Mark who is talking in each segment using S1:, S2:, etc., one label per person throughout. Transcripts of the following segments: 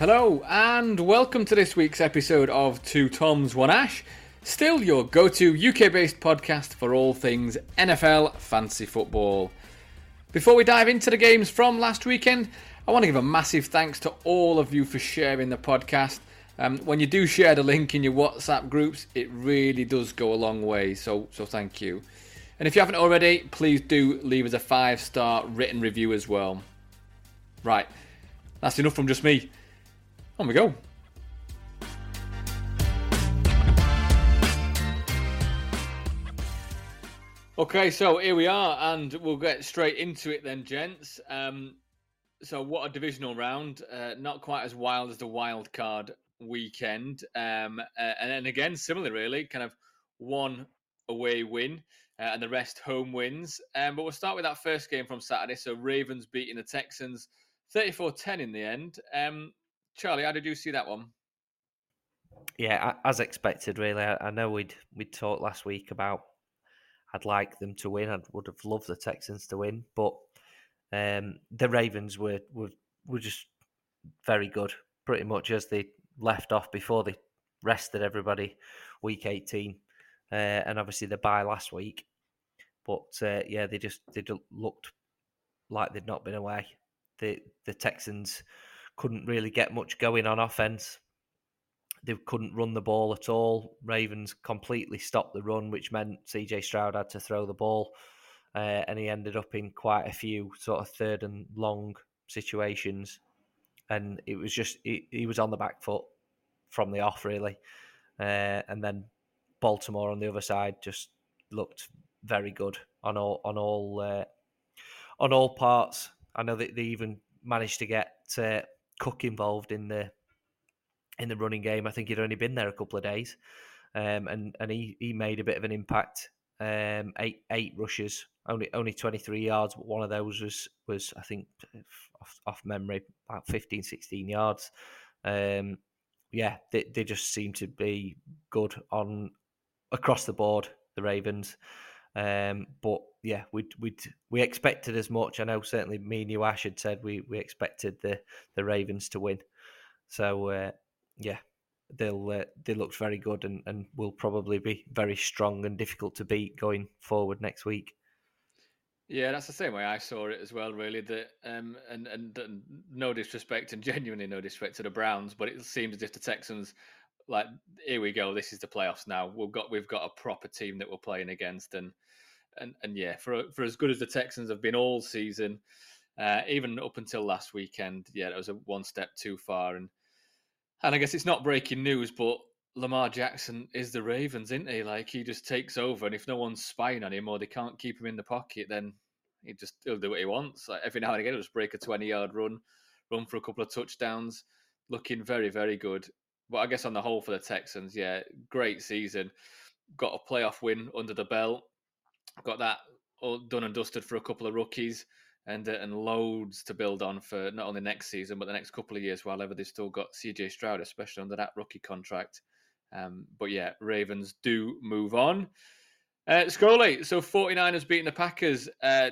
S1: Hello, and welcome to this week's episode of Two Toms, One Ash. Still your go to UK based podcast for all things NFL fantasy football. Before we dive into the games from last weekend, I want to give a massive thanks to all of you for sharing the podcast. Um, when you do share the link in your WhatsApp groups, it really does go a long way. So, so thank you. And if you haven't already, please do leave us a five star written review as well. Right, that's enough from just me. On we go. Okay, so here we are, and we'll get straight into it then, gents. Um, so, what a divisional round! Uh, not quite as wild as the wild card weekend, um, uh, and then again, similar, really, kind of one away win uh, and the rest home wins. Um, but we'll start with that first game from Saturday. So, Ravens beating the Texans 34 10 in the end. Um, Charlie, how did you see that one?
S2: Yeah, as expected, really. I know we'd we'd talked last week about I'd like them to win. I would have loved the Texans to win, but um, the Ravens were, were were just very good, pretty much as they left off before they rested everybody week eighteen, uh, and obviously the bye last week. But uh, yeah, they just they looked like they'd not been away. The the Texans couldn't really get much going on offense. They couldn't run the ball at all. Ravens completely stopped the run, which meant CJ Stroud had to throw the ball, uh, and he ended up in quite a few sort of third and long situations. And it was just he, he was on the back foot from the off, really. Uh, and then Baltimore on the other side just looked very good on all on all uh, on all parts. I know that they even managed to get uh, Cook involved in the in the running game. I think he'd only been there a couple of days, um, and and he, he made a bit of an impact. Um, eight eight rushes, only only twenty three yards, but one of those was was I think off, off memory about 15, 16 yards. Um, yeah, they they just seem to be good on across the board. The Ravens. Um, but yeah, we we we expected as much. I know certainly me and you, Ash, had said we, we expected the, the Ravens to win. So uh, yeah, they'll uh, they looked very good and, and will probably be very strong and difficult to beat going forward next week.
S1: Yeah, that's the same way I saw it as well. Really, that um, and, and and no disrespect and genuinely no disrespect to the Browns, but it seems as if the Texans like here we go. This is the playoffs now. We've got we've got a proper team that we're playing against, and and and yeah, for for as good as the Texans have been all season, uh, even up until last weekend, yeah, it was a one step too far. And and I guess it's not breaking news, but Lamar Jackson is the Ravens, isn't he? Like he just takes over, and if no one's spying on him or they can't keep him in the pocket, then he just he'll do what he wants. Like every now and again, he'll just break a twenty yard run, run for a couple of touchdowns, looking very very good. But I guess on the whole for the Texans, yeah, great season. Got a playoff win under the belt. Got that all done and dusted for a couple of rookies and uh, and loads to build on for not only next season but the next couple of years. While ever they've still got CJ Stroud, especially under that rookie contract. Um, but yeah, Ravens do move on. Uh, Scully, so 49ers beating the Packers uh,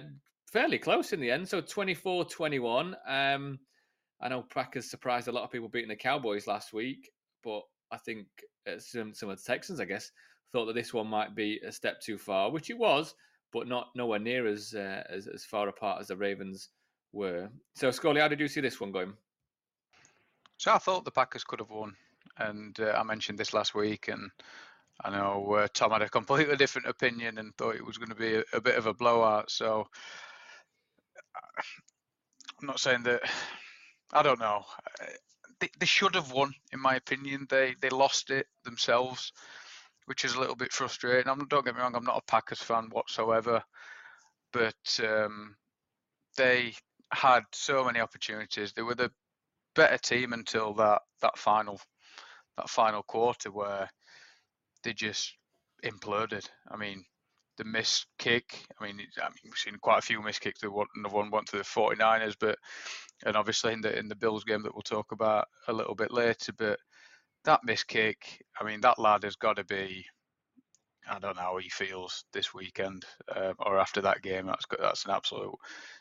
S1: fairly close in the end. So 24 21. Um, I know Packers surprised a lot of people beating the Cowboys last week but I think uh, some of the Texans, I guess, thought that this one might be a step too far, which it was, but not nowhere near as uh, as, as far apart as the Ravens were. So, Scully, how did you see this one going?
S3: So I thought the Packers could have won, and uh, I mentioned this last week, and I know uh, Tom had a completely different opinion and thought it was going to be a, a bit of a blowout. So I'm not saying that. I don't know they, they should have won, in my opinion. They they lost it themselves, which is a little bit frustrating. I'm, don't get me wrong, I'm not a Packers fan whatsoever, but um, they had so many opportunities. They were the better team until that that final that final quarter where they just imploded. I mean, the missed kick. I mean, I mean, we've seen quite a few missed kicks. The one, the one went to the 49ers, but and obviously in the in the Bills game that we'll talk about a little bit later. But that miss kick. I mean, that lad has got to be. I don't know how he feels this weekend uh, or after that game. That's that's an absolute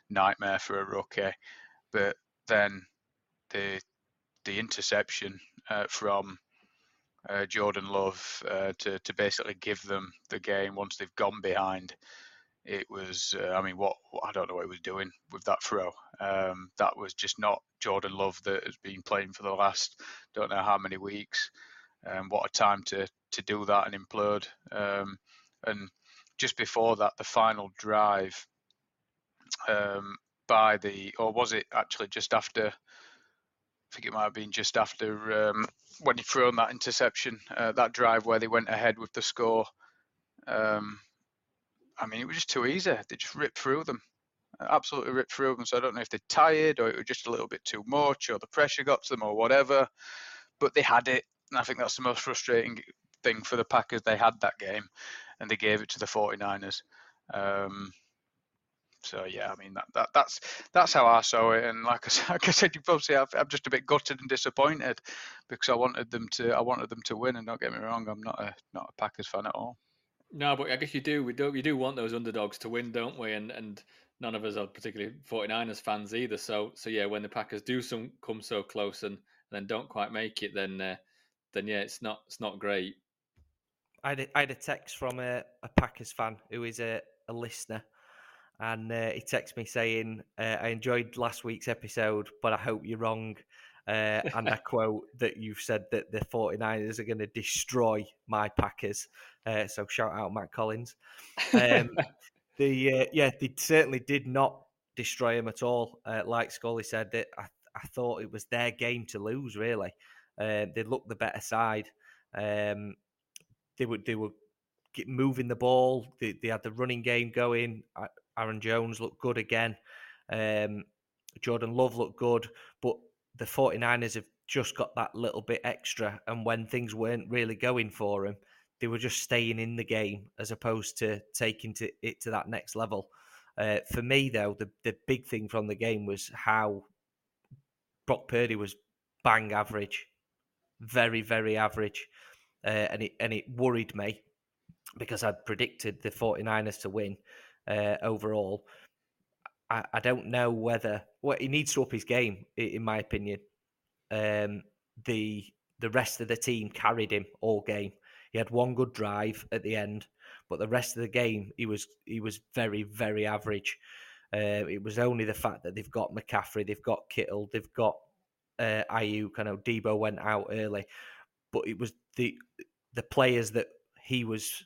S3: nightmare for a rookie. But then the the interception uh, from uh, Jordan Love uh, to to basically give them the game once they've gone behind. It was, uh, I mean, what I don't know what he was doing with that throw. Um, that was just not Jordan Love that has been playing for the last don't know how many weeks. Um, what a time to to do that and implode. Um, and just before that, the final drive um, by the, or was it actually just after? I think it might have been just after um, when he threw on that interception, uh, that drive where they went ahead with the score. Um, I mean, it was just too easy. They just ripped through them, absolutely ripped through them. So I don't know if they're tired or it was just a little bit too much or the pressure got to them or whatever. But they had it, and I think that's the most frustrating thing for the Packers. They had that game, and they gave it to the 49ers. Um, so yeah, I mean that, that that's that's how I saw it. And like I said, like I said, you probably I'm just a bit gutted and disappointed because I wanted them to I wanted them to win. And don't get me wrong, I'm not a not a Packers fan at all.
S1: No, but I guess you do. We do. You do want those underdogs to win, don't we? And and none of us are particularly 49ers fans either. So so yeah, when the Packers do some come so close and then don't quite make it, then uh, then yeah, it's not it's not great.
S2: I had a, I had a text from a, a Packers fan who is a, a listener, and uh, he texted me saying, uh, "I enjoyed last week's episode, but I hope you're wrong." Uh, and I quote that you've said that the 49ers are going to destroy my Packers. Uh, so shout out Matt Collins. Um, the uh, yeah, they certainly did not destroy him at all. Uh, like Scully said, that I, I thought it was their game to lose. Really, they looked the better side. Um, they were they were moving the ball. They, they had the running game going. Aaron Jones looked good again. Um, Jordan Love looked good, but the 49ers have just got that little bit extra. And when things weren't really going for them, they were just staying in the game as opposed to taking to it to that next level. Uh, for me, though, the, the big thing from the game was how Brock Purdy was bang average, very, very average uh, and it and it worried me because I'd predicted the 49ers to win uh, overall. I, I, don't know whether well he needs to up his game in my opinion. Um, the the rest of the team carried him all game. He had one good drive at the end, but the rest of the game he was he was very very average. Uh, it was only the fact that they've got McCaffrey, they've got Kittle, they've got uh, Aiyuk. I know Deebo went out early, but it was the the players that he was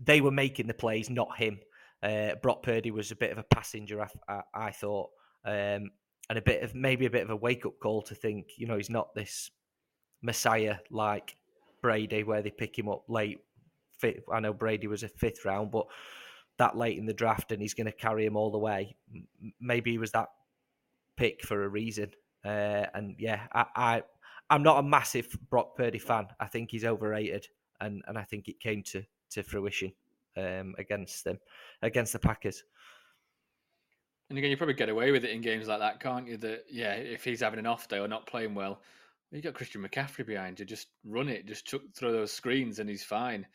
S2: they were making the plays, not him. Uh, Brock Purdy was a bit of a passenger, I, I, thought, um, and a bit of maybe a bit of a wake up call to think, you know, he's not this messiah like Brady, where they pick him up late. I know Brady was a fifth round, but that late in the draft, and he's going to carry him all the way. Maybe he was that pick for a reason. Uh, and yeah, I, I I'm not a massive Brock Purdy fan. I think he's overrated, and, and I think it came to to fruition um, against them, against the Packers.
S1: And again, you probably get away with it in games like that, can't you? That yeah, if he's having an off day or not playing well, you got Christian McCaffrey behind you. Just run it, just chuck, throw those screens, and he's fine.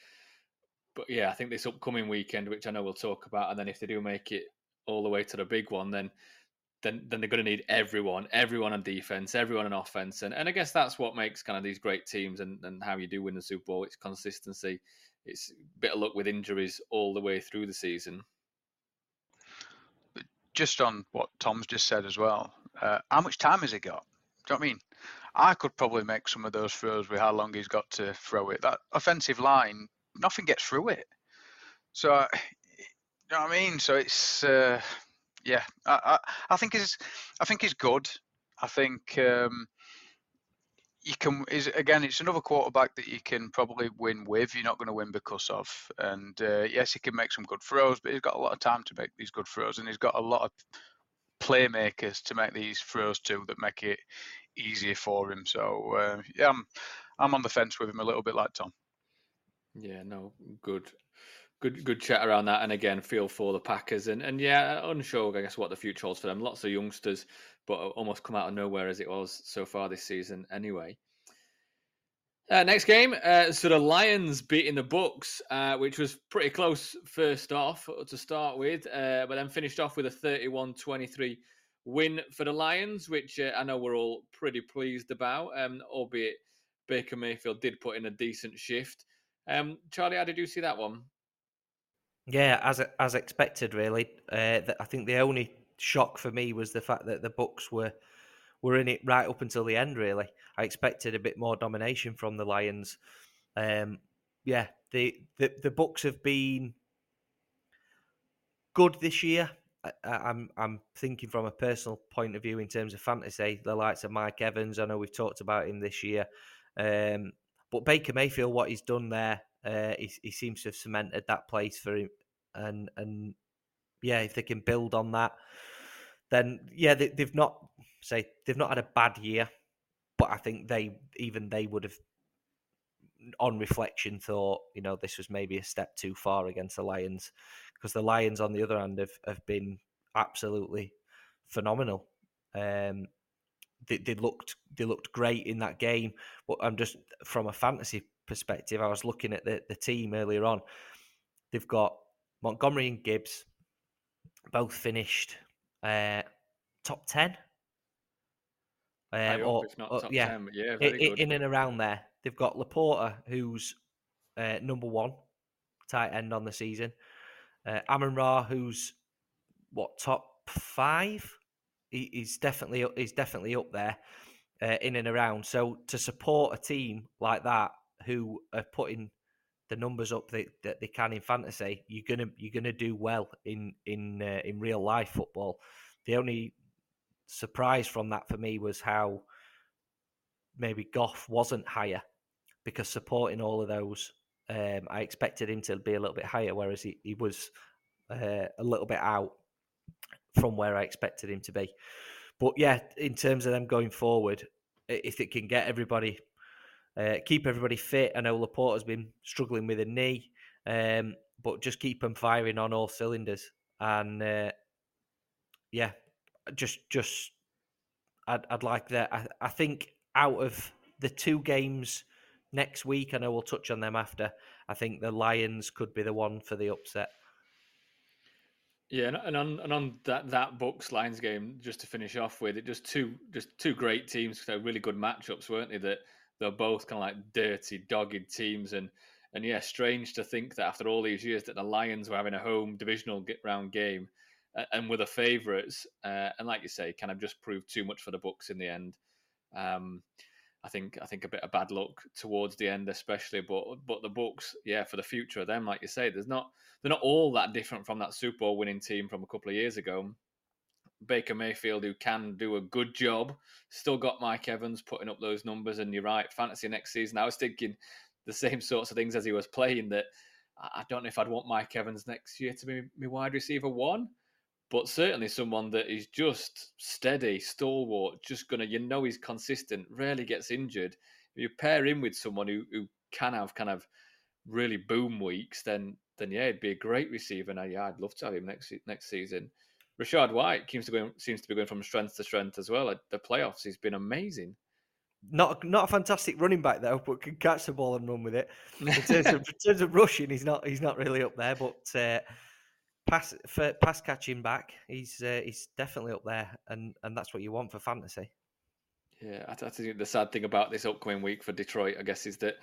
S1: But yeah, I think this upcoming weekend, which I know we'll talk about, and then if they do make it all the way to the big one, then then then they're going to need everyone, everyone on defense, everyone on offense, and and I guess that's what makes kind of these great teams and and how you do win the Super Bowl. It's consistency. It's a bit of luck with injuries all the way through the season.
S3: Just on what Tom's just said as well, uh, how much time has he got? Do you know what I mean? I could probably make some of those throws with how long he's got to throw it. That offensive line, nothing gets through it. So, you know what I mean? So it's. Uh, yeah, I, I, I think he's I think he's good. I think um, you can is again it's another quarterback that you can probably win with. You're not going to win because of. And uh, yes, he can make some good throws, but he's got a lot of time to make these good throws, and he's got a lot of playmakers to make these throws too that make it easier for him. So uh, yeah, I'm I'm on the fence with him a little bit like Tom.
S1: Yeah, no, good good good chat around that. And again, feel for the Packers. And and yeah, unsure, I guess, what the future holds for them. Lots of youngsters, but almost come out of nowhere as it was so far this season. Anyway. Uh, next game, uh, so the Lions beating the Bucks, uh, which was pretty close first off to start with, uh, but then finished off with a 31-23 win for the Lions, which uh, I know we're all pretty pleased about, um, albeit Baker Mayfield did put in a decent shift. Um, Charlie, how did you see that one?
S2: Yeah, as as expected, really. Uh, I think the only shock for me was the fact that the Bucks were were in it right up until the end. Really, I expected a bit more domination from the Lions. Um, yeah, the, the the Bucks have been good this year. I'm I'm thinking from a personal point of view in terms of fantasy. The likes of Mike Evans, I know we've talked about him this year, um, but Baker Mayfield, what he's done there, uh, he, he seems to have cemented that place for him, and and yeah, if they can build on that, then yeah, they, they've not say they've not had a bad year, but I think they even they would have on reflection thought you know this was maybe a step too far against the Lions because the Lions on the other hand have, have been absolutely phenomenal. Um, they, they looked they looked great in that game, but I'm just from a fantasy perspective, I was looking at the, the team earlier on. They've got Montgomery and Gibbs, both finished uh, top ten.
S1: Um, or, or yeah, 10, yeah in,
S2: in, and around there. They've got LaPorta, who's uh, number one tight end on the season. Uh, Amon Ra, who's what top five? He, he's definitely he's definitely up there, uh, in and around. So to support a team like that who are putting the numbers up that, that they can in fantasy, you're gonna you're gonna do well in in uh, in real life football. The only surprise from that for me was how maybe Goff wasn't higher because supporting all of those um, I expected him to be a little bit higher, whereas he, he was uh, a little bit out from where I expected him to be. But yeah, in terms of them going forward, if it can get everybody, uh, keep everybody fit. I know LaPorta's been struggling with a knee, um, but just keep them firing on all cylinders. And uh, yeah, just just I'd, I'd like that. I, I think out of the two games next week. I know we'll touch on them after. I think the Lions could be the one for the upset.
S1: Yeah, and on and on that that Bucks Lions game, just to finish off with, it just two just two great teams, so really good matchups, weren't they? That they're both kind of like dirty, dogged teams, and and yeah, strange to think that after all these years that the Lions were having a home divisional get round game and were the favourites, uh, and like you say, kind of just proved too much for the Bucs in the end. Um, I think I think a bit of bad luck towards the end, especially. But but the Bucs, yeah, for the future of them, like you say, there's not they're not all that different from that Super Bowl winning team from a couple of years ago. Baker Mayfield, who can do a good job, still got Mike Evans putting up those numbers. And you're right, fantasy next season. I was thinking the same sorts of things as he was playing. That I don't know if I'd want Mike Evans next year to be my wide receiver one but certainly someone that is just steady, stalwart, just gonna you know he's consistent, rarely gets injured. If you pair him with someone who, who can have kind of really boom weeks, then then yeah, it'd be a great receiver. Yeah, I'd love to have him next next season. Rachaad White seems to seems to be going from strength to strength as well. At the playoffs, he's been amazing.
S2: Not not a fantastic running back though, but can catch the ball and run with it. In terms of, in terms of rushing, he's not he's not really up there, but. Uh, pass for pass catching back, he's uh, he's definitely up there, and and that's what you want for fantasy.
S1: Yeah, I, I think the sad thing about this upcoming week for Detroit, I guess, is that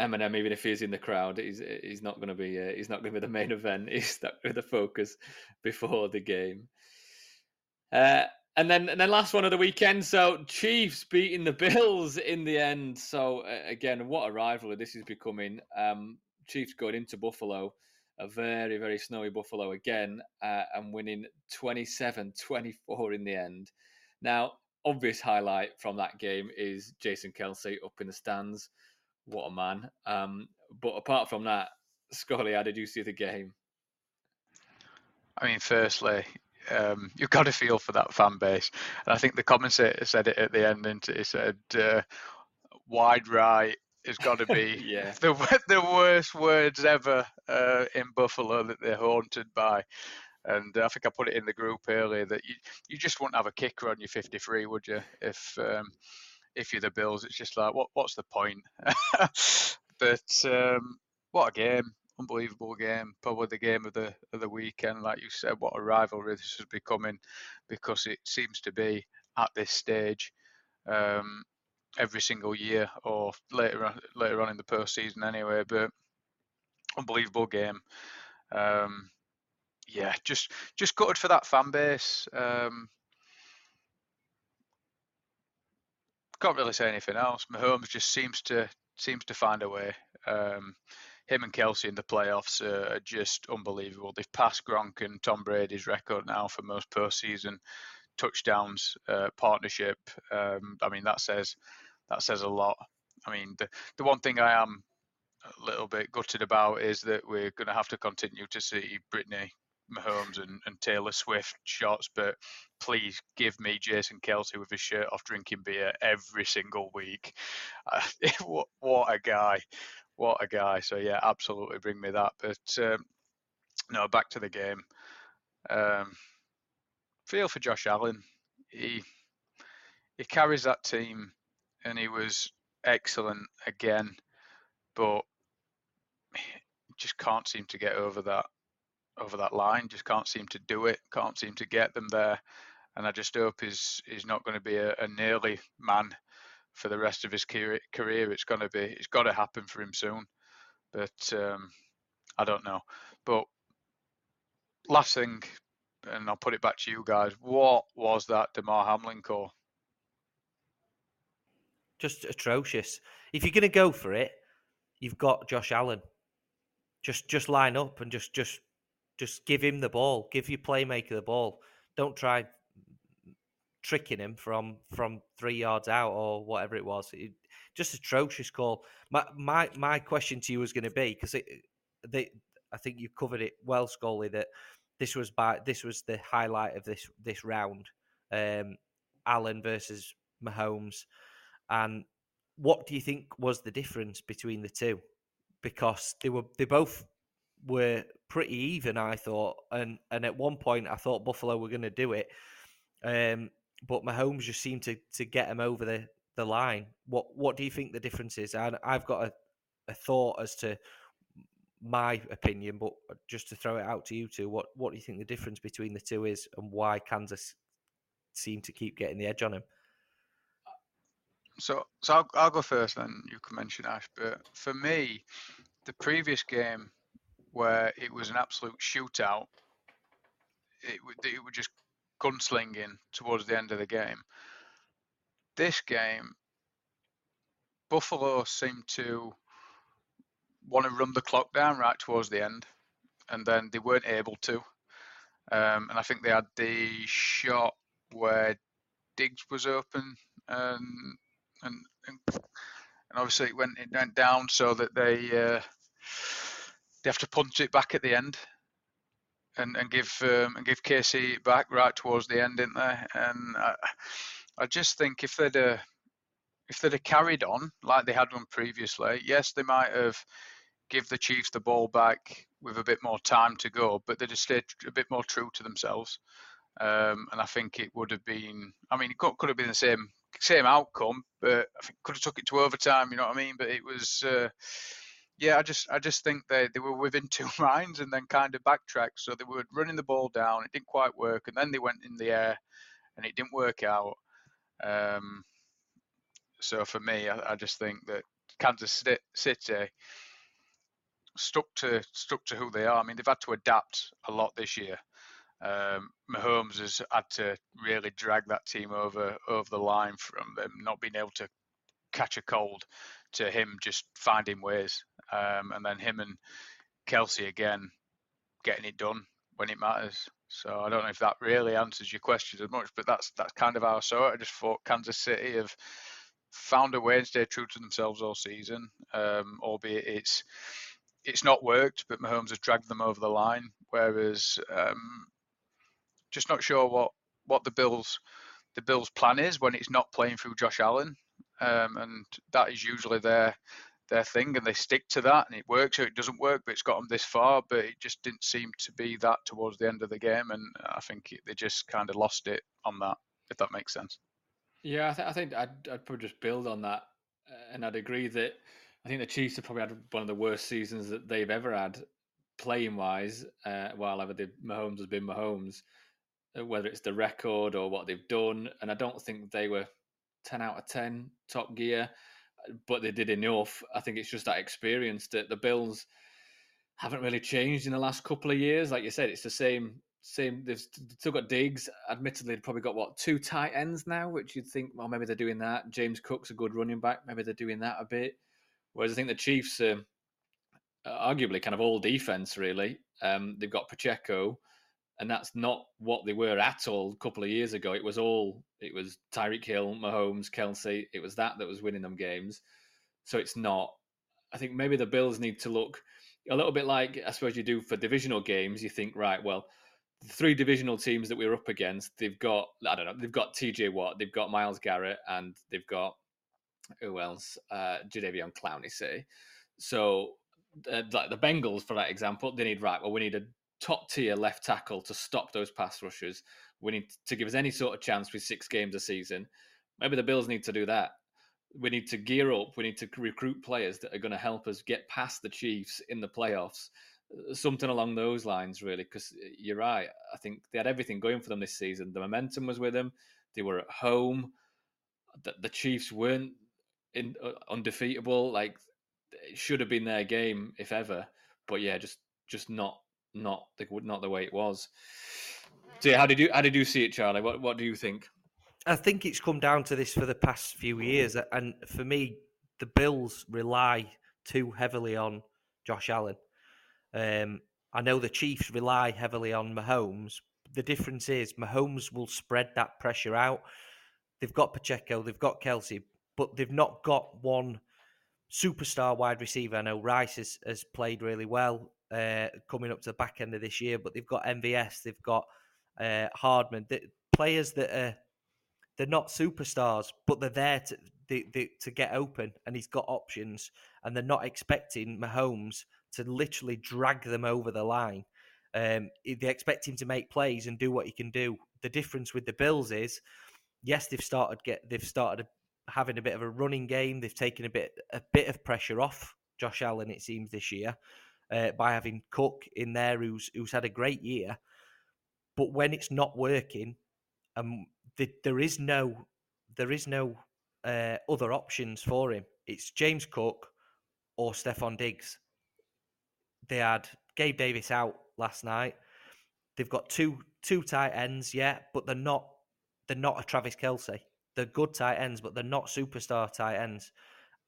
S1: Eminem, even if he's in the crowd, he's he's not going to be uh, he's not going to be the main event. He's stuck with the focus before the game. Uh, and then and then last one of the weekend. So Chiefs beating the Bills in the end. So uh, again, what a rivalry this is becoming. Um, Chiefs going into Buffalo a very, very snowy Buffalo again uh, and winning 27 24 in the end. Now, obvious highlight from that game is Jason Kelce up in the stands. What a man. Um, but apart from that, Scully, how did you see the game?
S3: I mean, firstly, um, you've got to feel for that fan base. And I think the commentator said it at the end, and he said, uh, wide right, has got to be
S1: yeah.
S3: the the worst words ever uh, in Buffalo that they're haunted by. And I think I put it in the group earlier that you you just wouldn't have a kicker on your 53, would you? If um, if you're the Bills, it's just like what what's the point? but um, what a game! unbelievable game. Probably the game of the of the weekend, like you said. What a rivalry this is becoming, because it seems to be at this stage um, every single year, or later on, later on in the postseason anyway. But unbelievable game. Um, yeah, just just gutted for that fan base. Um, can't really say anything else. Mahomes just seems to seems to find a way. Um, him and Kelce in the playoffs are just unbelievable. They've passed Gronk and Tom Brady's record now for most postseason touchdowns uh, partnership. Um, I mean, that says that says a lot. I mean, the the one thing I am a little bit gutted about is that we're going to have to continue to see Brittany Mahomes and, and Taylor Swift shots, but please give me Jason Kelce with his shirt off drinking beer every single week. Uh, what, what a guy. What a guy. So, yeah, absolutely bring me that. But um, no, back to the game. Um, feel for Josh Allen. He he carries that team, and he was excellent again, but just can't seem to get over that over that line. Just can't seem to do it. Can't seem to get them there. And I just hope he's he's not going to be a, a nearly man for the rest of his career. It's going to be it's got to happen for him soon. But um, I don't know. But last thing, and I'll put it back to you guys. What was that Damar Hamlin call?
S2: Just atrocious. If you're going to go for it, you've got Josh Allen. Just just line up and just just just give him the ball. Give your playmaker the ball. Don't try tricking him from from three yards out or whatever it was. It, just atrocious call. My my my question to you was going to be because they I think you covered it well, Scully. That this was by this was the highlight of this this round. Um, Allen versus Mahomes, and what do you think was the difference between the two? Because they were they both were pretty even, I thought, and and at one point I thought Buffalo were going to do it, um, but Mahomes just seemed to to get him over the the line. What what do you think the difference is? And I've got a, a thought as to my opinion, but just to throw it out to you two, what what do you think the difference between the two is, and why Kansas seem to keep getting the edge on him?
S3: So, so I'll, I'll go first, then you can mention Ash. But for me, the previous game where it was an absolute shootout. It, it was just gunslinging towards the end of the game. This game, Buffalo seemed to want to run the clock down right towards the end, and then they weren't able to. Um, and I think they had the shot where Diggs was open, and and and, and obviously it went it went down so that they uh, they have to punch it back at the end and and give um, and give KC back right towards the end, didn't they? And I, I just think if they'd uh, if they'd have carried on like they had done previously, yes, they might have give the Chiefs the ball back with a bit more time to go, but they'd have stayed a bit more true to themselves. Um, and I think it would have been. I mean, it could, could have been the same same outcome, but I think could have took it to overtime. You know what I mean? But it was. Uh, yeah, I just I just think they, they were within two lines and then kind of backtracked. So they were running the ball down, it didn't quite work, and then they went in the air, and it didn't work out. Um, so for me, I, I just think that Kansas City stuck to stuck to who they are. I mean, they've had to adapt a lot this year. Um, Mahomes has had to really drag that team over over the line from them not being able to catch a cold to him just finding ways um, and then him and Kelce again getting it done when it matters. So I don't know if that really answers your question as much, but that's that's kind of how I saw it. I just thought Kansas City have found a way and stayed true to themselves all season, um, albeit it's it's not worked, but Mahomes has dragged them over the line. Whereas um, just not sure what what the Bills the Bills' plan is when it's not playing through Josh Allen, um, and that is usually their their thing and they stick to that and it works or it doesn't work but it's got them this far but it just didn't seem to be that towards the end of the game and i think they just kind of lost it on that if that makes sense
S1: yeah i, th- I think I'd, I'd probably just build on that uh, and i'd agree that I think the Chiefs have probably had one of the worst seasons that they've ever had, playing wise. Uh, while ever the Mahomes has been Mahomes, uh, whether it's the record or what they've done, and I don't think they were ten out of ten top gear, but they did enough. I think it's just that experience that the Bills haven't really changed in the last couple of years. Like you said, it's the same. Same. They've still got Diggs. Admittedly, they've probably got what two tight ends now, which you'd think, well, maybe they're doing that. James Cook's a good running back. Maybe they're doing that a bit. Whereas I think the Chiefs, um, arguably, kind of all defense. Really, um, they've got Pacheco, and that's not what they were at all a couple of years ago. It was all it was Tyreek Hill, Mahomes, Kelce. It was that that was winning them games. So it's not. I think maybe the Bills need to look a little bit like I suppose you do for divisional games. You think, right, well, the three divisional teams that we're up against, they've got I don't know, they've got TJ Watt, they've got Myles Garrett, and they've got who else? Uh, Jadeveon Clowney, say. So, uh, like the Bengals, for that example, they need right. Well, we need a top tier left tackle to stop those pass rushers. We need to give us any sort of chance with six games a season. Maybe the Bills need to do that we need to gear up. We need to recruit players that are going to help us get past the Chiefs in the playoffs. Uh, something along those lines, really, because uh, you're right. I think they had everything going for them this season. The momentum was with them. They were at home. The, the Chiefs weren't in, uh, undefeatable. Like it should have been their game if ever. But yeah, just just not not the not the way it was. So yeah, how did you how did you see it, Charlie? What what do you think?
S2: I think it's come down to this for the past few years, and for me, the Bills rely too heavily on Josh Allen. Um, I know the Chiefs rely heavily on Mahomes. The difference is Mahomes will spread that pressure out. They've got Pacheco, they've got Kelce, but they've not got one superstar wide receiver. I know Rice has, has played really well uh, coming up to the back end of this year, but they've got MVS, they've got uh, Hardman, the players that are they're not superstars, but they're there to to get open, and he's got options, and they're not expecting Mahomes to literally drag them over the line. Um, they expect him to make plays and do what he can do. The difference with the Bills is, yes, they've started get they've started having a bit of a running game. They've taken a bit a bit of pressure off Josh Allen, it seems this year, uh, by having Cook in there, who's who's had a great year. But when it's not working, and the, there is no there is no uh, other options for him. It's James Cook or Stefon Diggs. They had Gabe Davis out last night. They've got two two tight ends, yeah, but they're not they're not a Travis Kelce. They're good tight ends, but they're not superstar tight ends.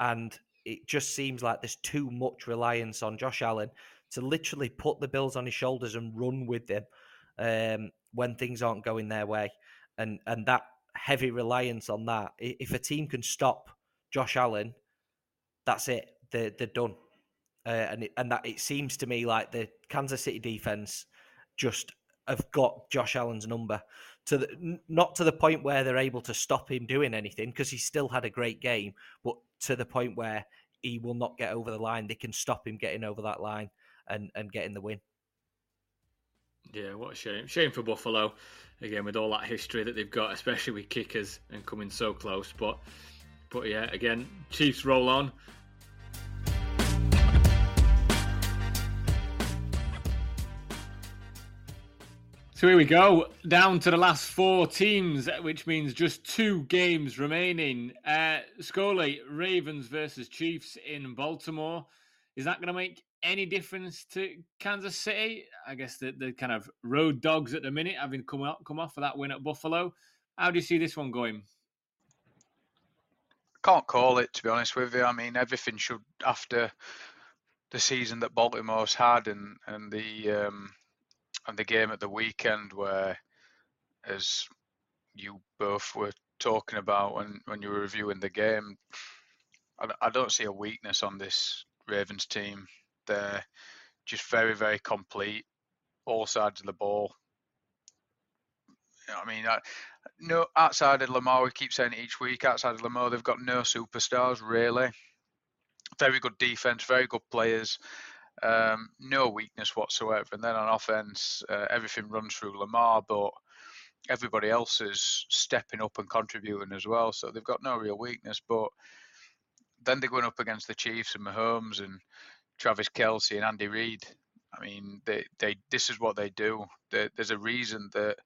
S2: And it just seems like there's too much reliance on Josh Allen to literally put the Bills on his shoulders and run with them um, when things aren't going their way and and that heavy reliance on that. If a team can stop Josh Allen, that's it. They're they're done. Uh, and it, and that it seems to me like the Kansas City defense just have got Josh Allen's number to the, not to the point where they're able to stop him doing anything because he still had a great game, but to the point where he will not get over the line. They can stop him getting over that line and and getting the win.
S1: Yeah, what a shame. Shame for Buffalo, again, with all that history that they've got, especially with kickers and coming so close. But, but yeah, again, Chiefs roll on. So here we go, down to the last four teams, which means just two games remaining. Uh, Scully, Ravens versus Chiefs in Baltimore. Is that going to make any difference to Kansas City? I guess the, the kind of road dogs at the minute, having come up, come off for that win at Buffalo. How do you see this one going?
S3: Can't call it to be honest with you. I mean, everything should after the season that Baltimore's had and and the um, and the game at the weekend where, as you both were talking about when when you were reviewing the game, I, I don't see a weakness on this Ravens team. They're just very, very complete, all sides of the ball. I mean, I, no outside of Lamar, we keep saying each week. Outside of Lamar, they've got no superstars really. Very good defense, very good players, um, no weakness whatsoever. And then on offense, uh, everything runs through Lamar, but everybody else is stepping up and contributing as well. So they've got no real weakness. But then they're going up against the Chiefs and Mahomes and Travis Kelce and Andy Reid. I mean, they, they this is what they do. They, there's a reason that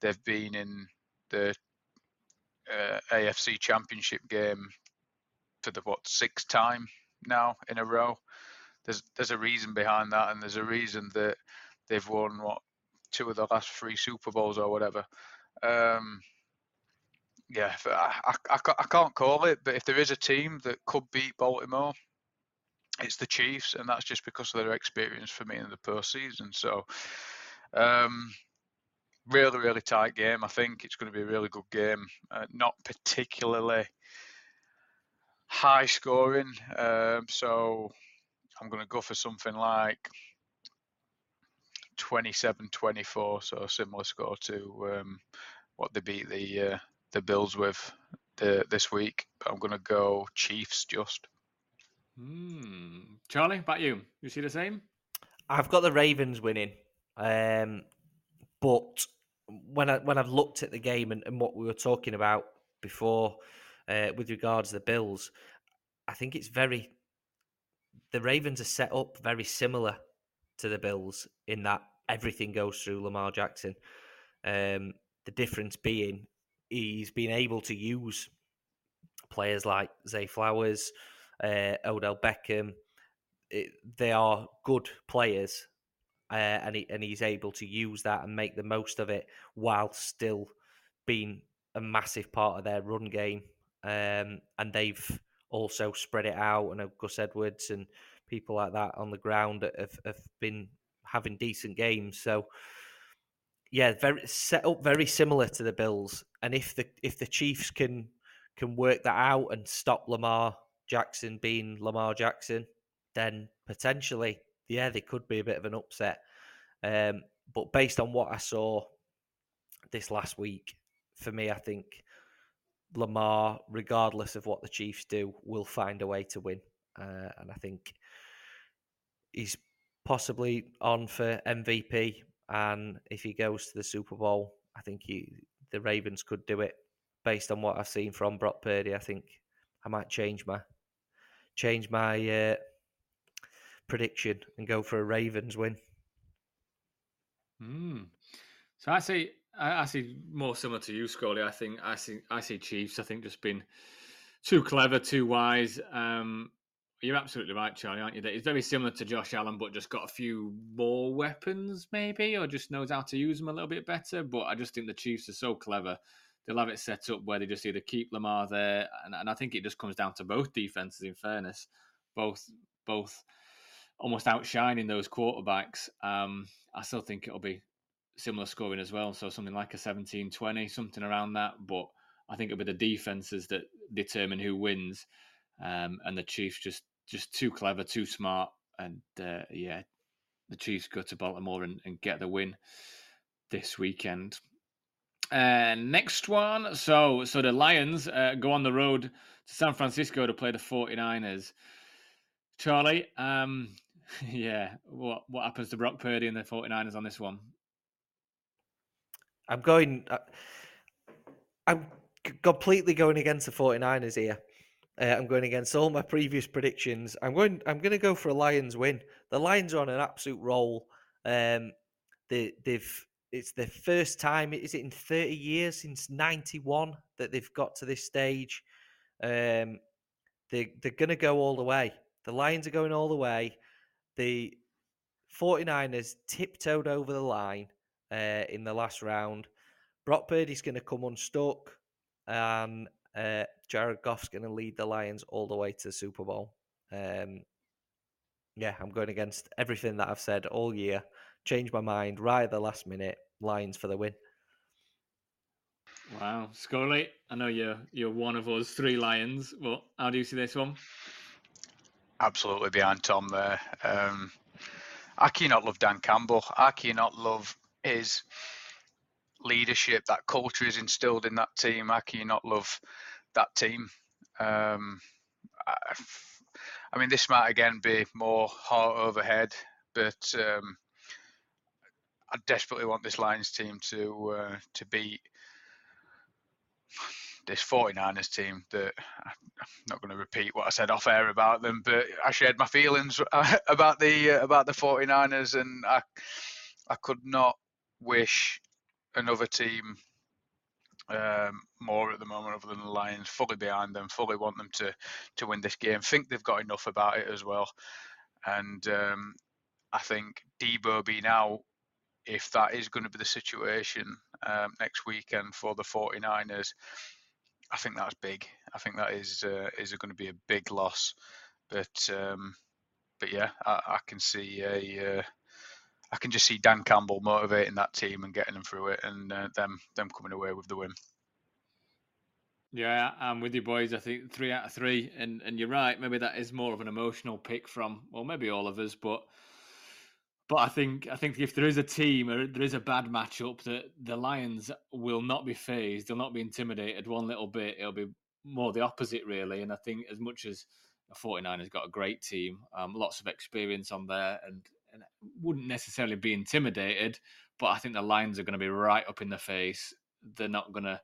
S3: they've been in the uh, AFC Championship game for the what sixth time now in a row. There's there's a reason behind that, and there's a reason that they've won what two of the last three Super Bowls or whatever. Um, yeah, I, I, I can't call it, but if there is a team that could beat Baltimore, it's the Chiefs, and that's just because of their experience for me in the postseason. So, um, really, really tight game. I think it's going to be a really good game. Uh, not particularly high scoring, um, so I'm going to go for something like 27-24, so a similar score to um, what they beat the uh, the Bills with the, this week. But I'm going to go Chiefs just.
S1: Hmm. Charlie, about you? You see the same?
S2: I've got the Ravens winning, um, but when I when I've looked at the game and, and what we were talking about before uh, with regards to the Bills, I think it's very the Ravens are set up very similar to the Bills in that everything goes through Lamar Jackson. Um, the difference being he's been able to use players like Zay Flowers, uh, Odell Beckham. It, they are good players, uh, and he, and he's able to use that and make the most of it while still being a massive part of their run game. Um, and they've also spread it out, and Gus Edwards and people like that on the ground have, have been having decent games. So yeah, very set up very similar to the Bills. And if the if the Chiefs can can work that out and stop Lamar Jackson being Lamar Jackson, then potentially, yeah, they could be a bit of an upset. Um, but based on what I saw this last week, for me, I think Lamar, regardless of what the Chiefs do, will find a way to win. Uh, and I think he's possibly on for MVP. And if he goes to the Super Bowl, I think he, the Ravens could do it. Based on what I've seen from Brock Purdy, I think I might change my change my uh, prediction and go for a Ravens win.
S1: Hmm. So I see, I, I, see more similar to you, Scully. I think I see, I see Chiefs. I think just been too clever, too wise. Um, you're absolutely right, Charlie, aren't you? That he's very similar to Josh Allen, but just got a few more weapons, maybe, or just knows how to use them a little bit better. But I just think the Chiefs are so clever. They'll have it set up where they just either keep Lamar there, and, and I think it just comes down to both defenses. In fairness, both both almost outshining those quarterbacks. Um, I still think it'll be similar scoring as well. So something like a 17-20, something around that. But I think it'll be the defenses that determine who wins. Um, and the Chiefs just just too clever, too smart, and uh, yeah, the Chiefs go to Baltimore and, and get the win this weekend. Uh, next one, so so the Lions uh, go on the road to San Francisco to play the 49ers. Charlie, um, yeah, what what happens to Brock Purdy and the 49ers on this one?
S2: I'm going. Uh, I'm completely going against the 49ers here. Uh, I'm going against all my previous predictions. I'm going. I'm going to go for a Lions win. The Lions are on an absolute roll. Um, they, they've. It's the first time. Is it in 30 years since 91 that they've got to this stage? Um, they they're going to go all the way. The Lions are going all the way. The 49ers tiptoed over the line uh, in the last round. Brock Purdy's going to come unstuck, and uh, Jared Goff's going to lead the Lions all the way to the Super Bowl. Um, yeah, I'm going against everything that I've said all year. Change my mind right at the last minute. Lions for the win.
S1: Wow, Scully, I know you're you're one of us three Lions. Well, how do you see this one?
S3: Absolutely behind Tom there. Um, I cannot love Dan Campbell. I cannot love his leadership, that culture is instilled in that team. I not love that team. Um, I, I, mean, this might again be more heart overhead, but um, I desperately want this Lions team to uh, to beat this 49ers team that I'm not going to repeat what I said off air about them, but I shared my feelings about the uh, about the 49ers, and I I could not wish another team um, more at the moment other than the Lions. Fully behind them, fully want them to to win this game. Think they've got enough about it as well, and um, I think Deebo being out, if that is going to be the situation um, next weekend for the 49ers, I think that's big. I think that is uh, is going to be a big loss. But um, but yeah, I, I, can see a. Uh, I can just see Dan Campbell motivating that team and getting them through it, and uh, them them coming away with the win.
S1: Yeah, I'm with you, boys. I think three out of three, and and you're right. Maybe that is more of an emotional pick from, well, maybe all of us, but but I think I think if there is a team or there is a bad matchup, that the Lions will not be phased. They'll not be intimidated one little bit. It'll be more the opposite, really. And I think as much as 49ers got a great team, um, lots of experience on there, and wouldn't necessarily be intimidated. But I think the Lions are going to be right up in the face. They're not going to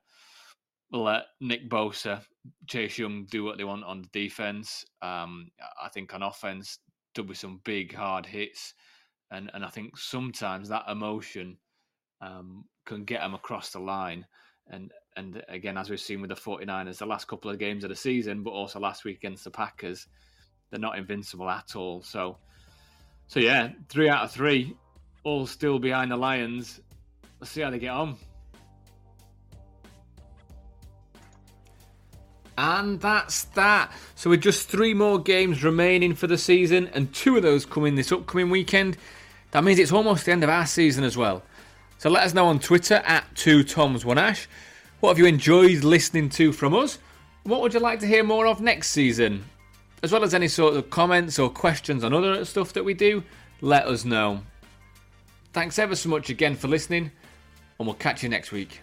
S1: let Nick Bosa, Chase Young do what they want on the defense. Um, I think on offense, there'll be some big hard hits and and I think sometimes that emotion um, can get them across the line. And and again, as we've seen with the 49ers, the last couple of games of the season, but also last week against the Packers, they're not invincible at all. So, so yeah, three out of three, all still behind the Lions. Let's see how they get on. And that's that. So, with just three more games remaining for the season, and two of those coming this upcoming weekend, that means it's almost the end of our season as well. So let us know on Twitter at 2Toms1Ash. What have you enjoyed listening to from us? What would you like to hear more of next season? As well as any sort of comments or questions on other stuff that we do, let us know. Thanks ever so much again for listening, and we'll catch you next week.